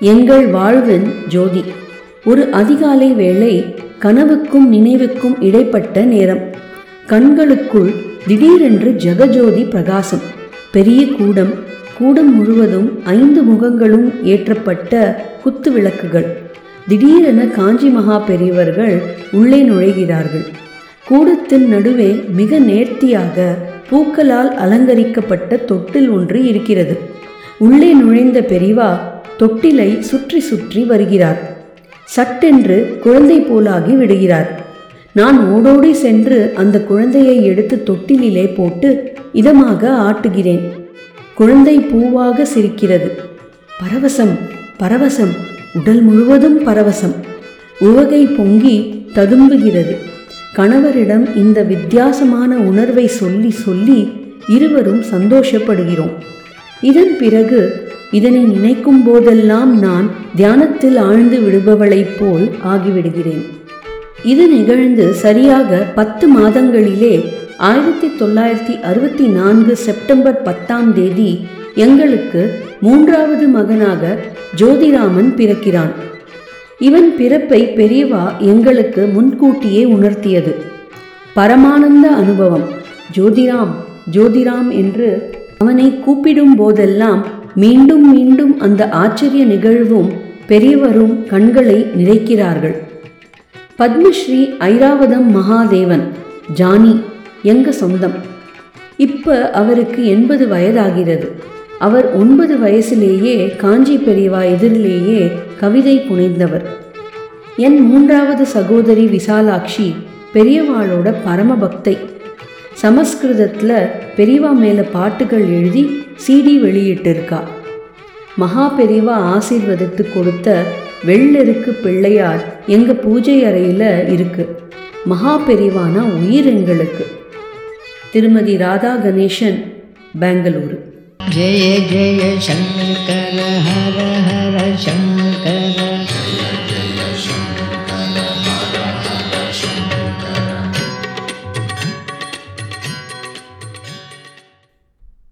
எங்கள் வாழ்வின் ஜோதி. ஒரு அதிகாலை வேளை கனவுக்கும் நினைவுக்கும் இடைப்பட்ட நேரம். கண்களுக்குள் திடீரென்று ஜெகஜோதி பிரகாசம். பெரிய கூடம் கூடம் முழுவதும் ஐந்து முகங்களும் ஏற்றப்பட்ட குத்து விளக்குகள். திடீரென காஞ்சி மகா பெரியவர்கள் உள்ளே நுழைகிறார்கள். கூடத்தின் நடுவே மிக நேர்த்தியாக பூக்களால் அலங்கரிக்கப்பட்ட தொட்டில் ஒன்று இருக்கிறது. உள்ளே நுழைந்த பெரிவா தொட்டிலை சுற்றி சுற்றி வருகிறார். சட்டென்று குழந்தை போலாகி விடுகிறார். நான் ஓடோடி சென்று அந்த குழந்தையை எடுத்து தொட்டிலிலே போட்டு இதமாக ஆட்டுகிறேன். குழந்தை பூவாக சிரிக்கிறது. பரவசம் பரவசம் உடல் முழுவதும் பரவசம். உவகை பொங்கி ததும்புகிறது. கணவரிடம் இந்த வித்தியாசமான உணர்வை சொல்லி சொல்லி இருவரும் சந்தோஷப்படுகிறோம். இதன் பிறகு இதனை நினைக்கும் போதெல்லாம் நான் தியானத்தில் ஆழ்ந்து விடுபவளைப் போல் ஆகிவிடுகிறேன். இது நிகழ்ந்து சரியாக பத்து மாதங்களிலே ஆயிரத்தி தொள்ளாயிரத்தி அறுபத்தி நான்கு செப்டம்பர் பத்தாம் தேதி எங்களுக்கு மூன்றாவது மகனாக ஜோதிராமன் பிறக்கிறான். இவன் பிறப்பை பெரியவா எங்களுக்கு முன்கூட்டியே உணர்த்தியது. பரமானந்த அனுபவம் ஜோதிராம் ஜோதிராம் என்று அவனை கூப்பிடும் போதெல்லாம் மீண்டும் மீண்டும் அந்த ஆச்சரிய நிகழ்வும் பெரியவரும் கண்களை நிறைக்கிறார்கள். பத்மஸ்ரீ ஐராவதம் மகாதேவன் ஜானி எங்க சொந்தம். இப்ப அவருக்கு எண்பது வயதாகிறது. அவர் ஒன்பது வயசிலேயே காஞ்சி பெரியவா எதிரிலேயே கவிதை புனைந்தவர். என் மூன்றாவது சகோதரி விசாலாட்சி பெரியவாளோட பரம பக்தை சமஸ்கிருதத்தில் பெரியவா மேலே பாட்டுகள் எழுதி சிடி வெளியிட்டிருக்கா. மகா பெரியவா ஆசீர்வதித்து கொடுத்த வெள்ளெருக்கு பிள்ளையார் எங்கள் பூஜை அறையில் இருக்குது மகா உயிர் எங்களுக்கு. திருமதி ராதா கணேசன் பெங்களூரு. ஜெய ஜெய சங்கர ஹர ஹர சங்கர